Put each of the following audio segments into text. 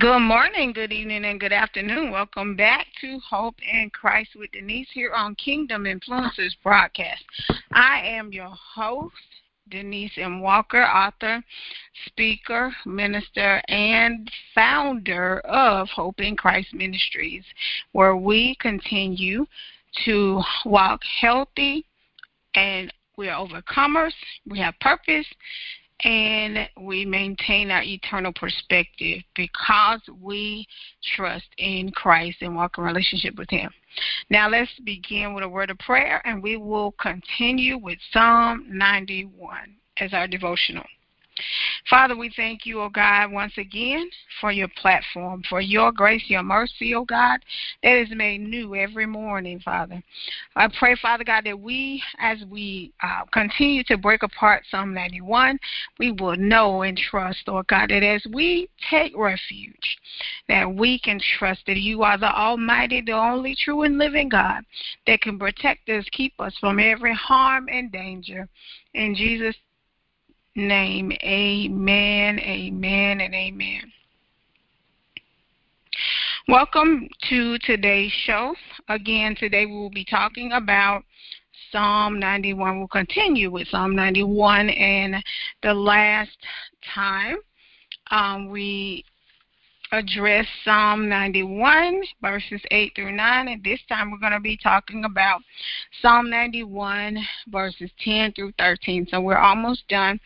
Good morning, good evening, and good afternoon. Welcome back to Hope in Christ with Denise here on Kingdom Influencers broadcast. I am your host, Denise M. Walker, author, speaker, minister, and founder of Hope in Christ Ministries, where we continue to walk healthy and we are overcomers. We have purpose and we maintain our eternal perspective because we trust in Christ and walk in relationship with Him. Now let's begin with a word of prayer and we will continue with Psalm 91 as our devotional. Father, we thank you, O oh God, once again for your platform, for your grace, your mercy, O oh God, that is made new every morning, Father. I pray, Father God, that we, as we uh, continue to break apart Psalm 91, we will know and trust, Lord God, that as we take refuge, that we can trust that you are the Almighty, the only true and living God that can protect us, keep us from every harm and danger. In Jesus' name. Amen, amen, and amen. Welcome to today's show. Again, today we will be talking about Psalm 91. We'll continue with Psalm 91, and the last time um, we address Psalm 91, verses 8 through 9, and this time we're going to be talking about Psalm 91, verses 10 through 13. So we're almost done.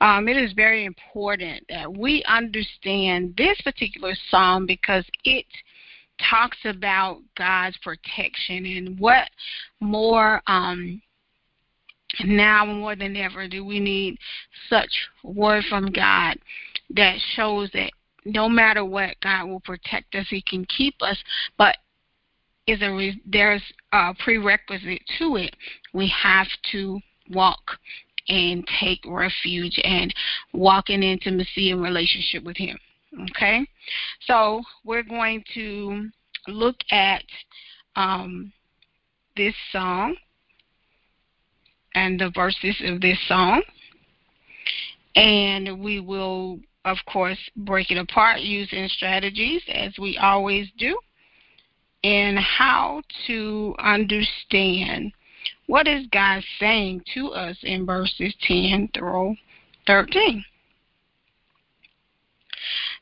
Um, it is very important that we understand this particular psalm because it talks about God's protection and what more. Um, now more than ever do we need such word from God that shows that no matter what, God will protect us. He can keep us, but is a re- there's a prerequisite to it. We have to walk and take refuge and walk in intimacy and relationship with Him. Okay, so we're going to look at um, this psalm and the verses of this psalm, and we will of course, break it apart using strategies as we always do, and how to understand what is God saying to us in verses 10 through 13.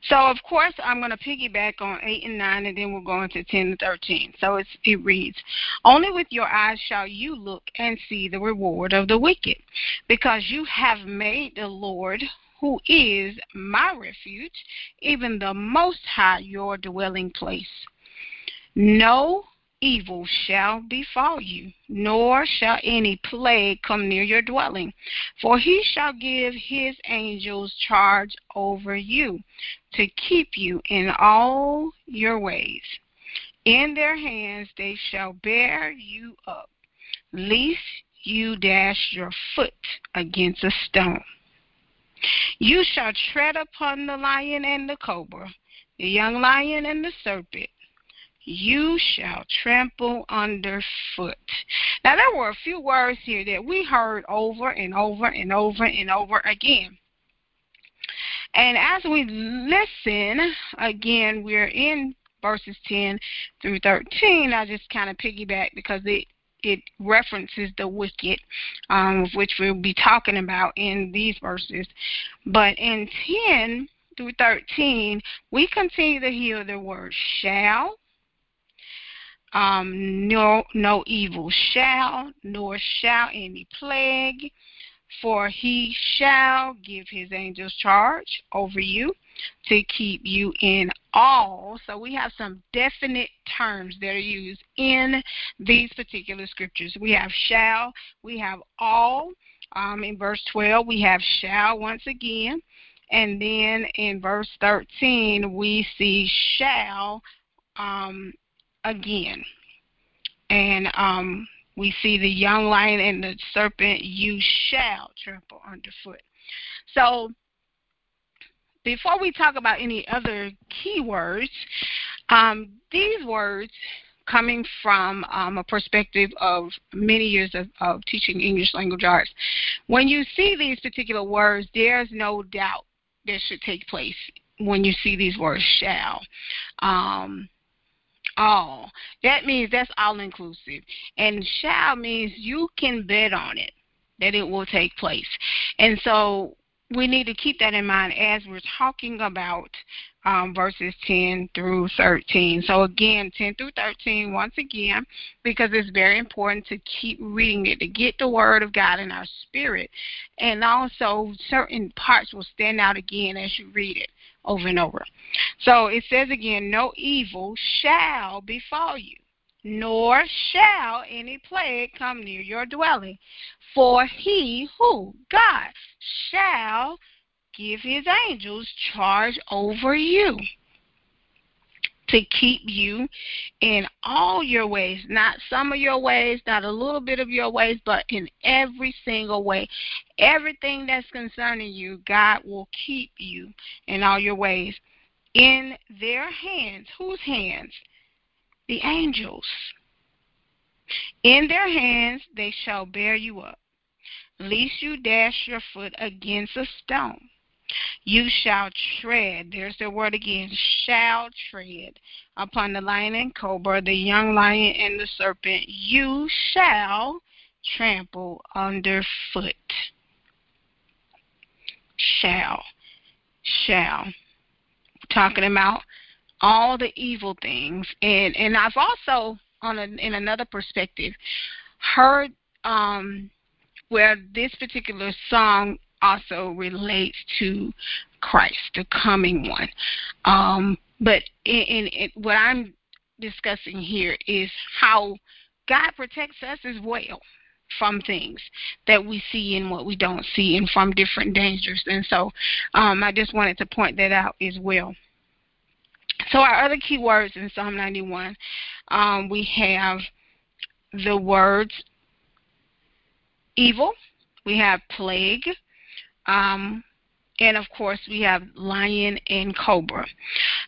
So, of course, I'm going to piggyback on 8 and 9, and then we'll go into 10 and 13. So it reads Only with your eyes shall you look and see the reward of the wicked, because you have made the Lord, who is my refuge, even the Most High, your dwelling place. No evil shall befall you, nor shall any plague come near your dwelling. For he shall give his angels charge over you to keep you in all your ways. In their hands they shall bear you up, lest you dash your foot against a stone. You shall tread upon the lion and the cobra, the young lion and the serpent. You shall trample underfoot. Now, there were a few words here that we heard over and over and over and over again. And as we listen, again, we're in verses 10 through 13. I just kind of piggyback because it it references the wicked, um, which we'll be talking about in these verses. But in 10 through 13, we continue to hear the word shall. Um, no, no evil shall, nor shall any plague, for he shall give his angels charge over you to keep you in all. So we have some definite terms that are used in these particular scriptures. We have shall, we have all. Um, in verse 12, we have shall once again. And then in verse 13, we see shall um, again. And um, we see the young lion and the serpent, you shall trample underfoot. So before we talk about any other keywords, um, these words coming from um, a perspective of many years of, of teaching English language arts, when you see these particular words, there's no doubt that should take place when you see these words shall. Um, all. That means that's all inclusive. And shall means you can bet on it that it will take place. And so we need to keep that in mind as we're talking about um, verses 10 through 13. So, again, 10 through 13, once again, because it's very important to keep reading it, to get the Word of God in our spirit. And also, certain parts will stand out again as you read it over and over. So, it says again, No evil shall befall you nor shall any plague come near your dwelling. For he who, God, shall give his angels charge over you to keep you in all your ways, not some of your ways, not a little bit of your ways, but in every single way. Everything that's concerning you, God will keep you in all your ways. In their hands, whose hands? The angels. In their hands they shall bear you up, lest you dash your foot against a stone. You shall tread, there's the word again, shall tread upon the lion and cobra, the young lion and the serpent. You shall trample underfoot. Shall. Shall. Talking about all the evil things. And and I've also on a, in another perspective heard um where this particular psalm also relates to Christ, the coming one. Um, but in, in, in what I'm discussing here is how God protects us as well from things that we see and what we don't see and from different dangers. And so um, I just wanted to point that out as well. So our other key words in Psalm 91, um, we have the words evil, we have plague, um, and of course we have lion and cobra.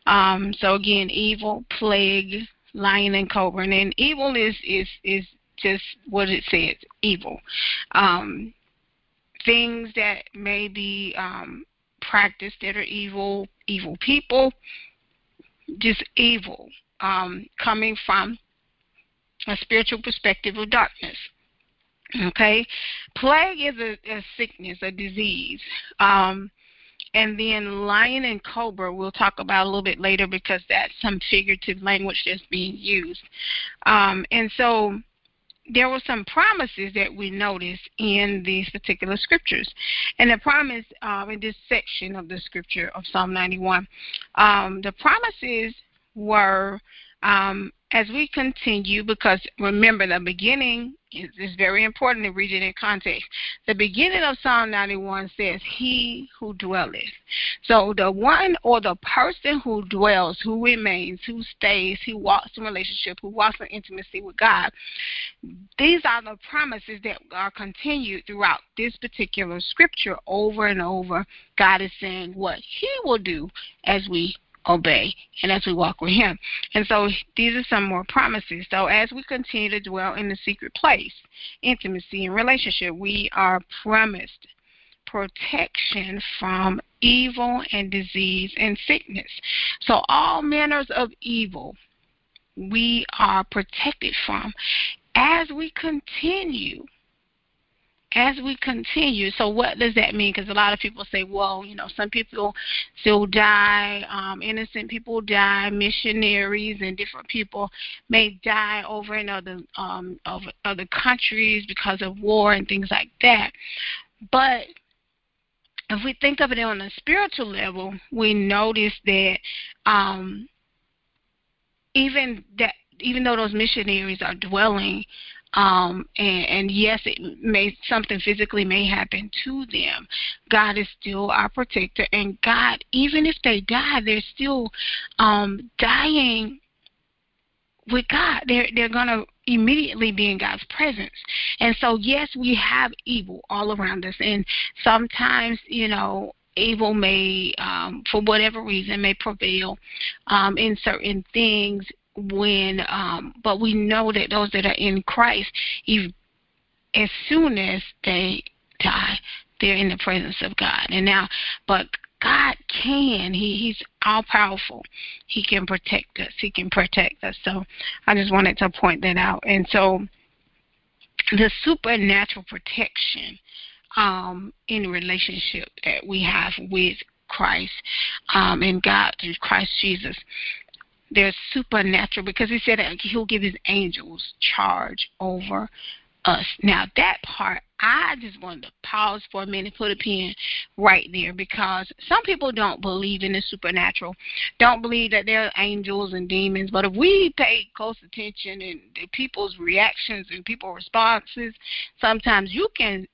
Um, so again, evil, plague, lion and cobra, and then evil is is is just what it says, evil. Um, things that may be um, practiced that are evil, evil people, just evil um, coming from a spiritual perspective of darkness. Okay, plague is a, a sickness, a disease. Um, and then lion and cobra we'll talk about a little bit later because that's some figurative language that's being used. Um, and so there were some promises that we noticed in these particular scriptures. And the promise um, in this section of the scripture of Psalm 91, um, the promises were um, as we continue, because remember the beginning is, is very important to read it in context. The beginning of Psalm 91 says, He who dwelleth. So the one or the person who dwells, who remains, who stays, who walks in relationship, who walks in intimacy with God, these are the promises that are continued throughout this particular scripture over and over. God is saying what He will do as we obey and as we walk with Him. And so these are some more promises. So as we continue to dwell in the secret place, intimacy and relationship, we are promised protection from evil and disease and sickness. So all manners of evil we are protected from as we continue as we continue, so what does that mean? Because a lot of people say, well, you know, some people still die, um, innocent people die, missionaries and different people may die over in other um, other countries because of war and things like that. But if we think of it on a spiritual level, we notice that um, even that even though those missionaries are dwelling um, and, and yes, it may something physically may happen to them. God is still our protector, and God, even if they die, they're still um, dying with God. They're they're gonna immediately be in God's presence. And so yes, we have evil all around us and sometimes, you know, evil may um for whatever reason may prevail um in certain things when um but we know that those that are in Christ if, as soon as they die they're in the presence of God and now but God can. He he's all powerful. He can protect us. He can protect us. So I just wanted to point that out. And so the supernatural protection um, in relationship that we have with Christ um, and God through Christ Jesus. They're supernatural because He said He'll give His angels charge over us. Now, that part, I just wanted to pause for a minute, put a pin right there because some people don't believe in the supernatural, don't believe that there are angels and demons. But if we pay close attention and people's reactions and people's responses, sometimes you can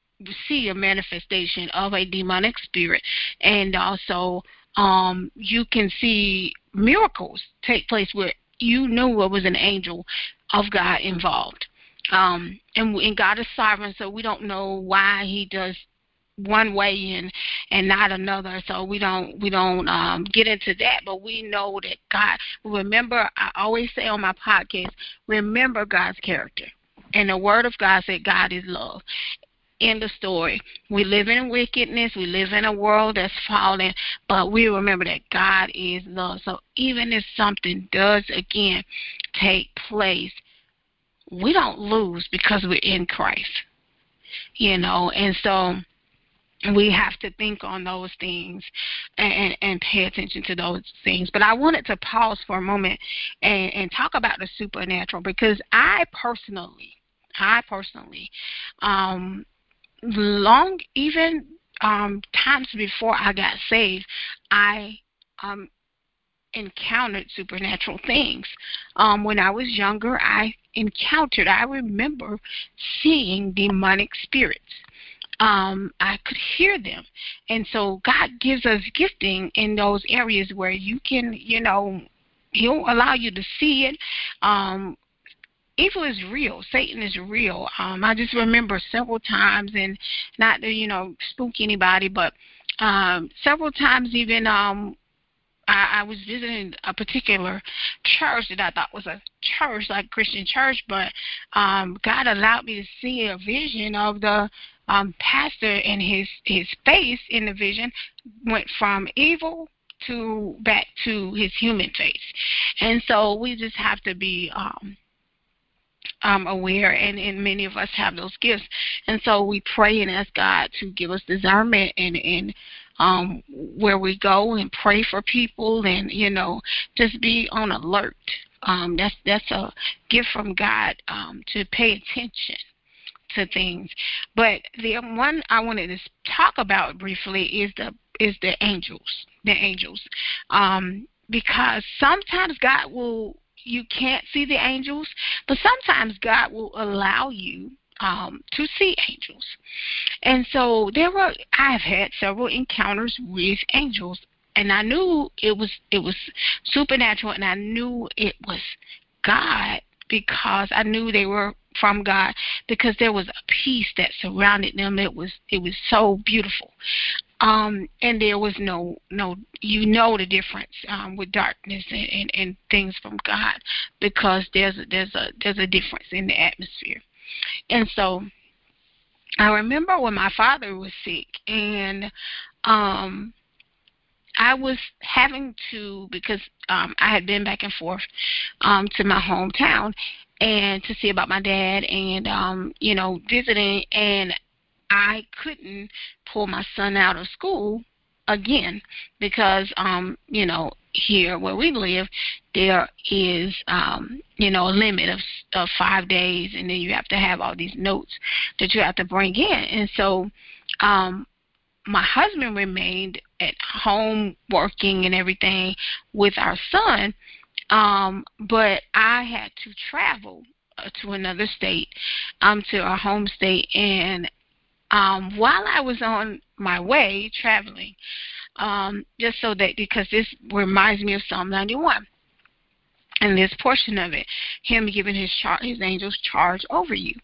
see a manifestation of a demonic spirit and also um you can see miracles take place where you knew it was an angel of God involved. Um and, and God is sovereign so we don't know why he does one way and and not another. So we don't we don't um get into that but we know that god remember i always say on my podcast remember god's character. And the word of god said god is love in the story. We live in wickedness. We live in a world that's fallen, but we remember that God is love. So even if something does again take place, we don't lose because we're in Christ. You know, and so we have to think on those things and, and pay attention to those things. But I wanted to pause for a moment and, and talk about the supernatural because I personally, I personally, um, long even um times before I got saved, I um encountered supernatural things. Um when I was younger, I encountered, I remember seeing demonic spirits. Um, I could hear them. And so God gives us gifting in those areas where you can, you know, He'll allow you to see it. Um, evil is real. Satan is real. Um, I just remember several times, and not to you know spook anybody, but um, several times even um, I, I was visiting a particular church that I thought was a church, like Christian church, but um, God allowed me to see a vision of the um, pastor and his his face in the vision went from evil to back to his human face, and so we just have to be um, um, aware, and, and many of us have those gifts. And so we pray and ask God to give us discernment and, and um, where we go and pray for people and, you know, just be on alert. Um, that's that's a gift from God um, to pay attention to things. But the one I wanted to talk about briefly is the is the angels, the angels, um, because sometimes God will you can't see the angels, but sometimes God will allow you um, to see angels. And so there were I've had several encounters with angels and I knew it was it was supernatural and I knew it was God because I knew they were from God because there was a peace that surrounded them. It was it was so beautiful um, and there was no no you know the difference um, with darkness and, and, and things from God because there's a, there's a there's a difference in the atmosphere, and so I remember when my father was sick and um, I was having to because um, I had been back and forth um, to my hometown and to see about my dad and um, you know visiting and I couldn't pull my son out of school again because um you know here where we live there is um you know a limit of of 5 days and then you have to have all these notes that you have to bring in. And so um my husband remained at home working and everything with our son um but I had to travel uh, to another state um to our home state and um, while I was on my way traveling, um, just so that because this reminds me of Psalm 91 and this portion of it, Him giving His char- His angels charge over you.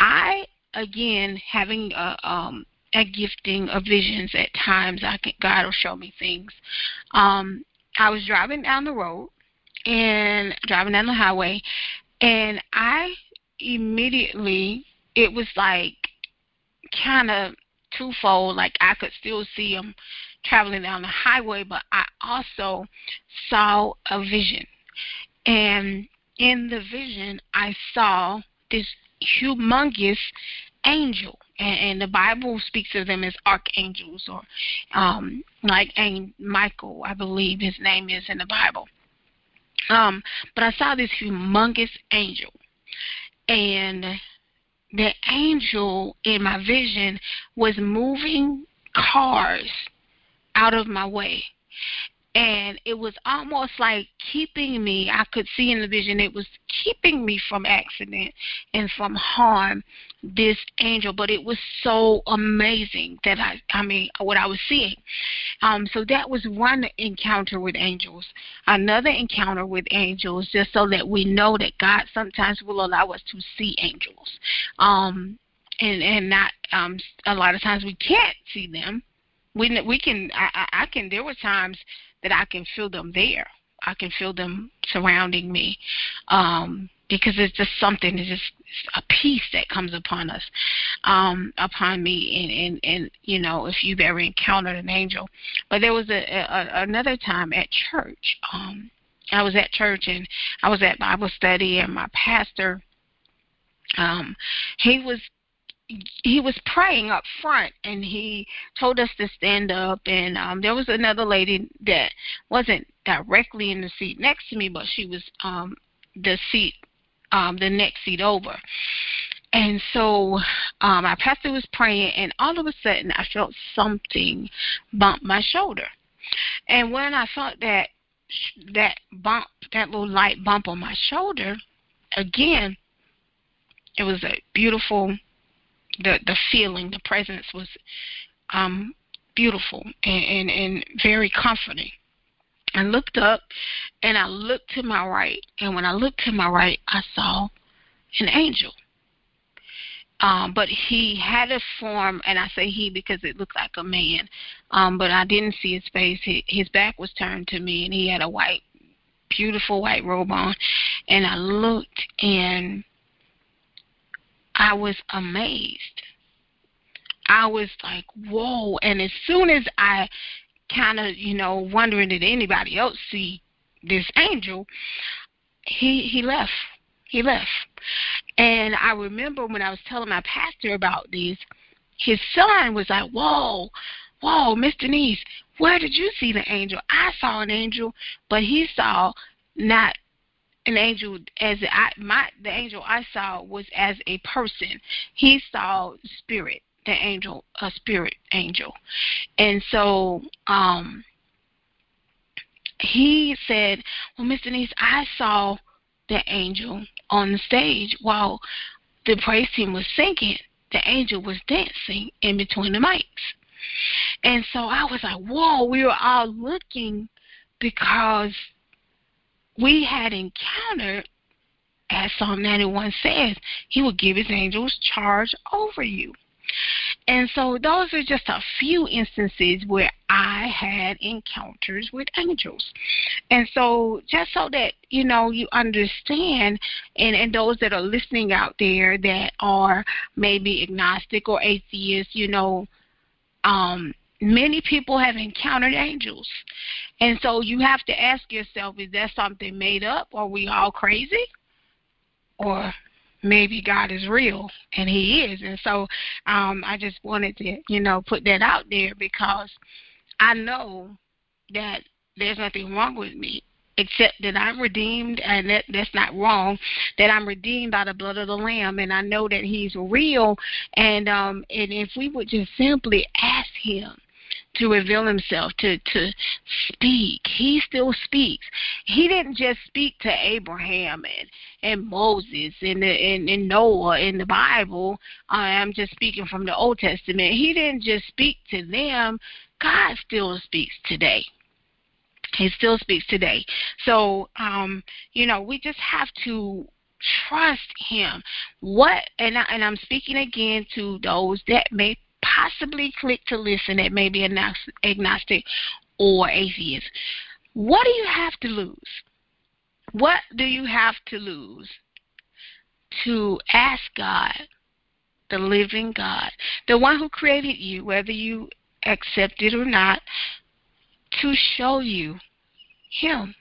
I again having a um, a gifting of visions at times. I can God will show me things. Um, I was driving down the road and driving down the highway, and I immediately it was like kind of twofold. Like I could still see them, traveling down the highway, but I also saw a vision. And in the vision, I saw this humongous angel. And, and the Bible speaks of them as archangels or um, like Michael, I believe his name is in the Bible. Um, but I saw this humongous angel. And the angel in my vision was moving cars out of my way and it was almost like keeping me i could see in the vision it was keeping me from accident and from harm this angel. But it was so amazing that i i mean what i was seeing. Um so that was one encounter with angels. Another encounter with angels just so that we know that god sometimes will allow us to see angels. Um and and not um a lot of times we can't see them. We we can I, I can there were times that I can feel them there. I can feel them surrounding me. Um because it's just something it's just a peace that comes upon us um upon me and and and you know if you've ever encountered an angel but there was a, a another time at church um I was at church and I was at Bible study and my pastor um he was he was praying up front and he told us to stand up. And um there was another lady that wasn't directly in the seat next to me but she was um the seat um the next seat over. And so um our pastor was praying and all of a sudden i felt something bump my shoulder. And when i felt that that bump that little light bump on my shoulder again it was a beautiful the the feeling, the presence was um, beautiful and, and, and very comforting. I looked up and I looked to my right, and when I looked to my right, I saw an angel. Um, but he had a form, and I say he because it looked like a man, um, but I didn't see his face. He, his back was turned to me, and he had a white, beautiful white robe on. And I looked, and I was amazed. I was like, whoa. And as soon as I kind of, you know, wondering did anybody else see this angel, he he left. He left. And I remember when I was telling my pastor about this, his son was like, Whoa, whoa, Miss Denise, where did you see the angel? I saw an angel, but he saw not an angel as I my the angel I saw was as a person. He saw spirit, the angel, a spirit angel. And so um he said, Well, Miss Denise, I saw the angel on the stage while the praise team was singing. The angel was dancing in between the mics. And so I was like, Whoa, we were all looking because we had encountered, as Psalm 91 says, He will give His angels charge over you. And so those are just a few instances where I had encounters with angels. And so just so that, you know, you understand and, and those that are listening out there that are maybe agnostic or atheist, you know, um, many people have encountered angels. And so you have to ask yourself, is that something made up? Are we all crazy? Or maybe God is real and he is. And so um I just wanted to, you know, put that out there because I know that there's nothing wrong with me except that I'm redeemed, and that that's not wrong. That I'm redeemed by the blood of the Lamb, and I know that He's real. And um, and if we would just simply ask Him to reveal himself, to to speak. He still speaks. He didn't just speak to Abraham and and Moses and the, and, and Noah in the Bible. I'm just speaking from the Old Testament. He didn't just speak to them. God still speaks today. He still speaks today. So, um, you know, we just have to trust him. What and I, and I'm speaking again to those that may possibly click to listen that may be agnostic or atheist. What do you have to lose? What do you have to lose to ask God, the living God, the one who created you, whether you accept it or not, to show you Him.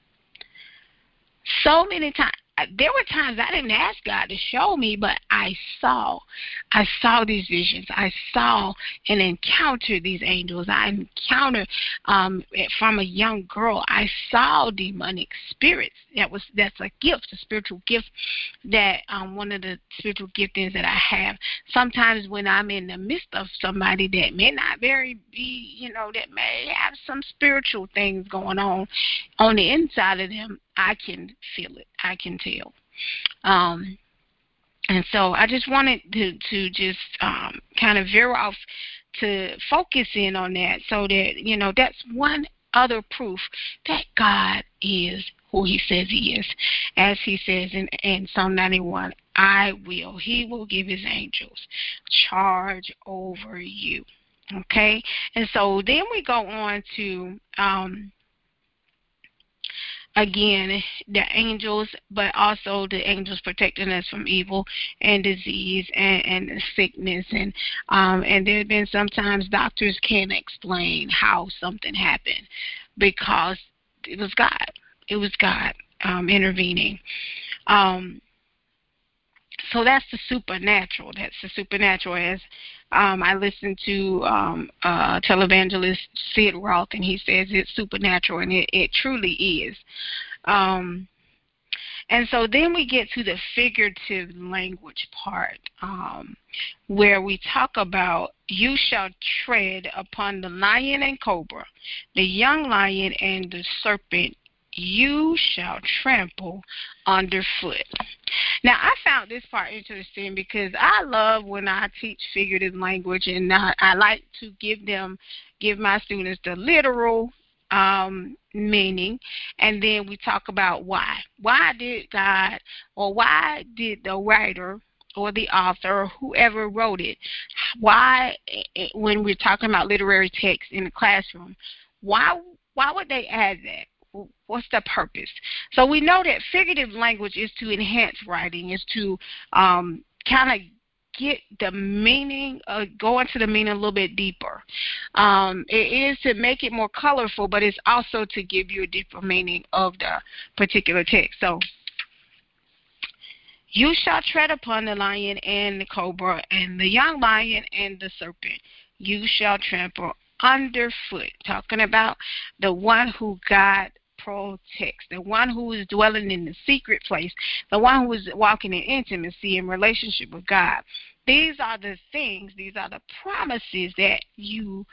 So many times, there were times I didn't ask God to show me, but I saw. I saw these visions. I saw and encountered these angels. I encountered um, from a young girl. I saw demonic spirits. That was that's a gift, a spiritual gift. That um, one of the spiritual giftings that I have. Sometimes when I'm in the midst of somebody that may not very be, you know, that may have some spiritual things going on on the inside of them, I can feel it. I can tell. Um, and so I just wanted to to just um, kind of veer off to focus in on that, so that you know that's one other proof that God is who He says He is, as He says in, in Psalm 91. I will. He will give His angels charge over you. Okay, and so then we go on to um, again the angels but also the angels protecting us from evil and disease and, and sickness. And um and there have been sometimes doctors can't explain how something happened because it was god. It was god um intervening. Um so that's the supernatural. That's the supernatural. As um, I listened to um, uh, televangelist Sid Roth, and he says it's supernatural, and it, it truly is. Um, and so then we get to the figurative language part, um, where we talk about you shall tread upon the lion and cobra, the young lion and the serpent you shall trample underfoot. Now, I found this part interesting because I love when I teach figurative language, and I, I like to give them, give my students the literal um, meaning, and then we talk about why. Why did God, or why did the writer or the author or whoever wrote it, why, eh, eh, when we're talking about literary text in the classroom, why why would they add that? What's the purpose? So we know that figurative language is to enhance writing, is to um, kind of get the meaning, uh, go into the meaning a little bit deeper. Um, it is to make it more colorful, but it's also to give you a deeper meaning of the particular text. So you shall tread upon the lion and the cobra and the young lion and the serpent. You shall trample underfoot. Talking about the one who God protects, the one who is dwelling in the secret place, the one who is walking in intimacy and relationship with God. These are the things, these are the promises that you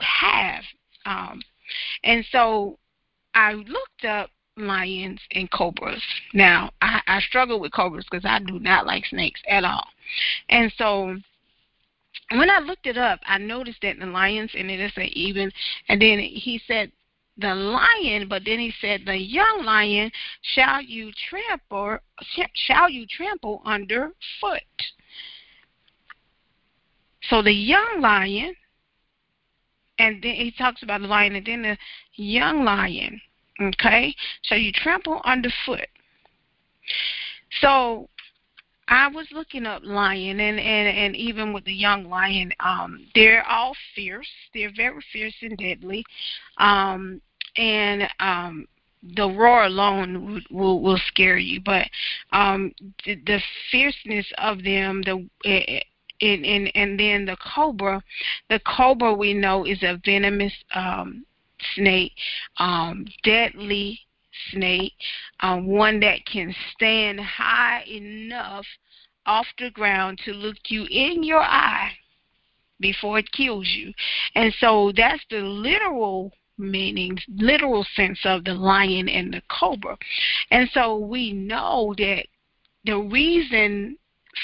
have. Um, and so I looked up lions and cobras. Now, I, I struggle with cobras because I do not like snakes at all. And so when I looked it up, I noticed that the lions, and it is an even, and then he said the lion, but then he said, "The young lion shall you trample, shall you trample under foot." So the young lion, and then he talks about the lion, and then the young lion. Okay, so you trample underfoot. So I was looking up lion, and and and even with the young lion, um, they're all fierce. They're very fierce and deadly, um, and um, the roar alone will, will, will scare you. But um, the, the fierceness of them, the and, and and then the cobra, the cobra we know is a venomous um, snake, um, deadly snake, um, one that can stand high enough off the ground to look you in your eye before it kills you. And so that's the literal meaning, literal sense of the lion and the cobra. And so we know that the reason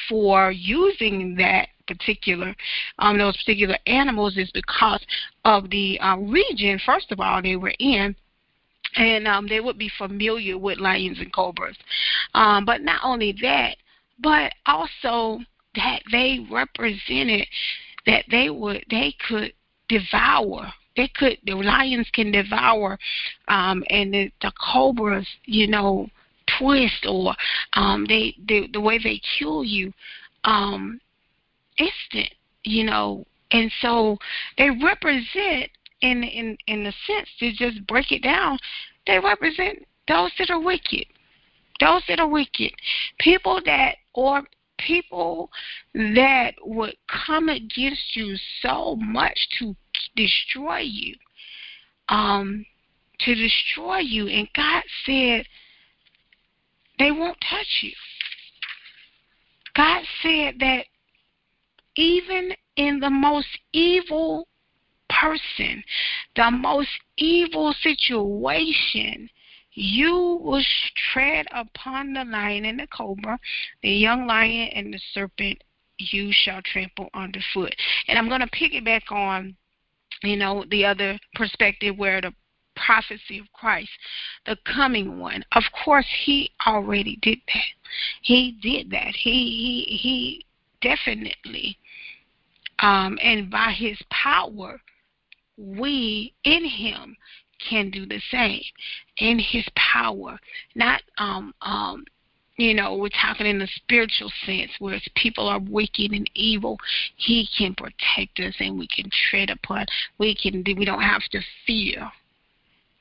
for using that particular um, those particular animals is because of the uh, region first of all they were in and um, they would be familiar with lions and cobras. Um, but not only that, but also that they represented that they would they could devour they could the lions can devour um and the, the cobras you know twist or um they, they the way they kill you um instant you know And so they represent in in in the sense to just break it down, they represent those that are wicked. Those that are wicked. People that or people that would come against you so much to destroy you. Um to destroy you and God said they won't touch you. God said that even in the most evil person, the most evil situation, you will tread upon the lion and the cobra, the young lion and the serpent you shall trample underfoot. And I'm going to piggyback on, you know, the other perspective where the prophecy of Christ, the coming one. Of course, he already did that. He did that. He he he definitely um, and by his power we in him can do the same. In his power. Not um um you know we're talking in the spiritual sense where people are wicked and evil he can protect us and we can tread upon. We can we don't have to fear.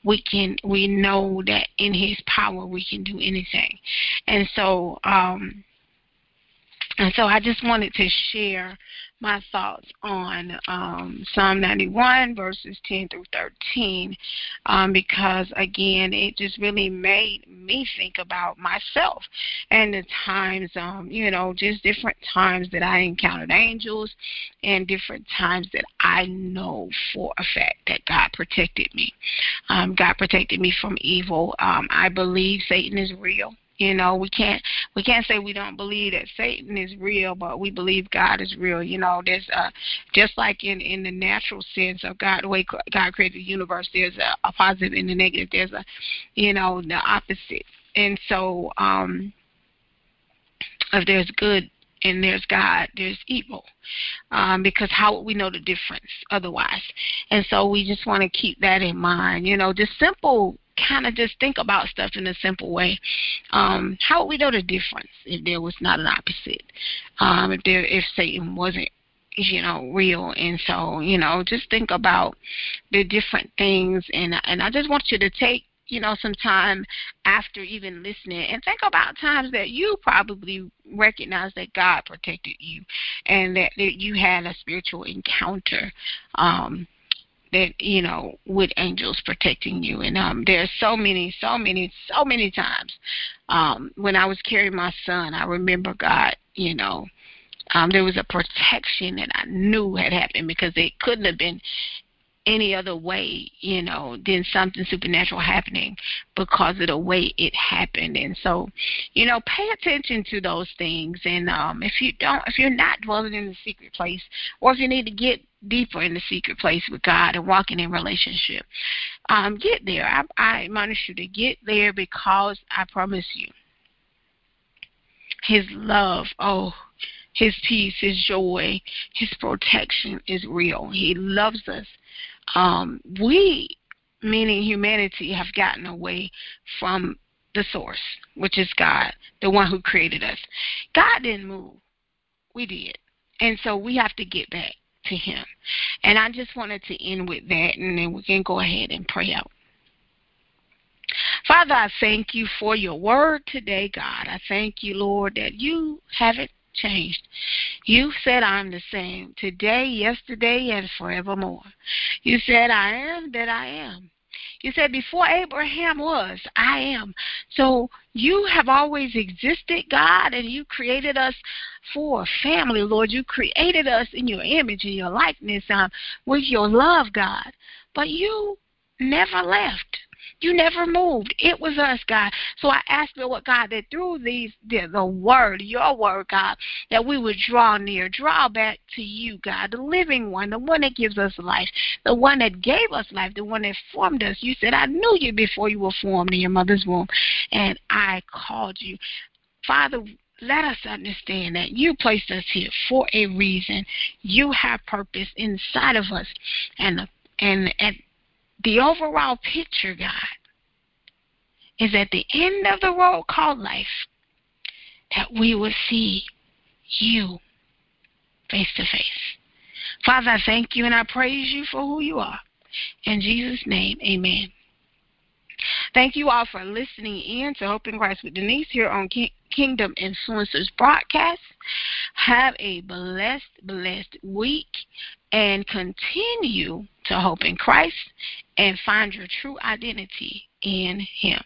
We can we know that in his power we can do anything. And so um and so i just wanted to share my thoughts on um, Psalm 91, verses 10 through 13, um, because again, it just really made me think about myself and the times, um, you know, just different times that I encountered angels and different times that I know for a fact that God protected me. Um, God protected me from evil. Um, I believe Satan is real. You know, we can't we can't say we don't believe that Satan is real, but we believe God is real. You know, there's uh just like in in the natural sense of God, the way God created the universe, there's a, a positive and a negative. There's a, you know, the opposite. And so, um if there's good and there's God, there's evil. Um, because how would we know the difference otherwise? And so we just want to keep that in mind. You know, just simple kind of just think about stuff in a simple way. Um, how would we know the difference if there was not an opposite? Um, if there, if Satan wasn't, you know, real, and so you know, just think about the different things, and and I just want you to take you know, some time after even listening and think about times that you probably recognize that God protected you and that, that you had a spiritual encounter. Um, that you know with angels protecting you. And um there's so many so many so many times um when i was carrying my son i remember god you know um there was a protection that i knew had happened because it couldn't have been any other way, you know, than something supernatural happening because of the way it happened. And so, you know, pay attention to those things. And um, if you don't, if you're not dwelling in the secret place, or if you need to get deeper in the secret place with God and walking in relationship, um, get there. I, I admonish you to get there because I promise you, His love, oh, his peace, His joy, His protection is real. He loves us um, we, meaning humanity, have gotten away from the source, which is God, the one who created us. God didn't move. We did. And so we have to get back to Him. And I just wanted to end with that, and then we can go ahead and pray out. Father, I thank you for your word today, God. I thank you, Lord, that you haven't changed. You said I'm the same today, yesterday, and forevermore. You said I am that I am. You said before Abraham was, I am. So you have always existed, God, and you created us for family, Lord. You created us in your image and your likeness um, with your love, God. But you never left. You never moved. It was us, God. So I ask, Lord God, that through these the, the word, your word, God, that we would draw near, draw back to you, God, the living one, the one that gives us life, the one that gave us life, the one that formed us. You said, I knew you before you were formed in your mother's womb, and I called you. Father, let us understand that you placed us here for a reason. You have purpose inside of us, and and and the overall picture, God, is at the end of the road called life that we will see you face to face. Father, I thank you and I praise you for who you are. In Jesus' name, amen. Thank you all for listening in to Hope in Christ with Denise here on Kingdom Influencers broadcast. Have a blessed, blessed week and continue to hope in Christ and find your true identity in Him.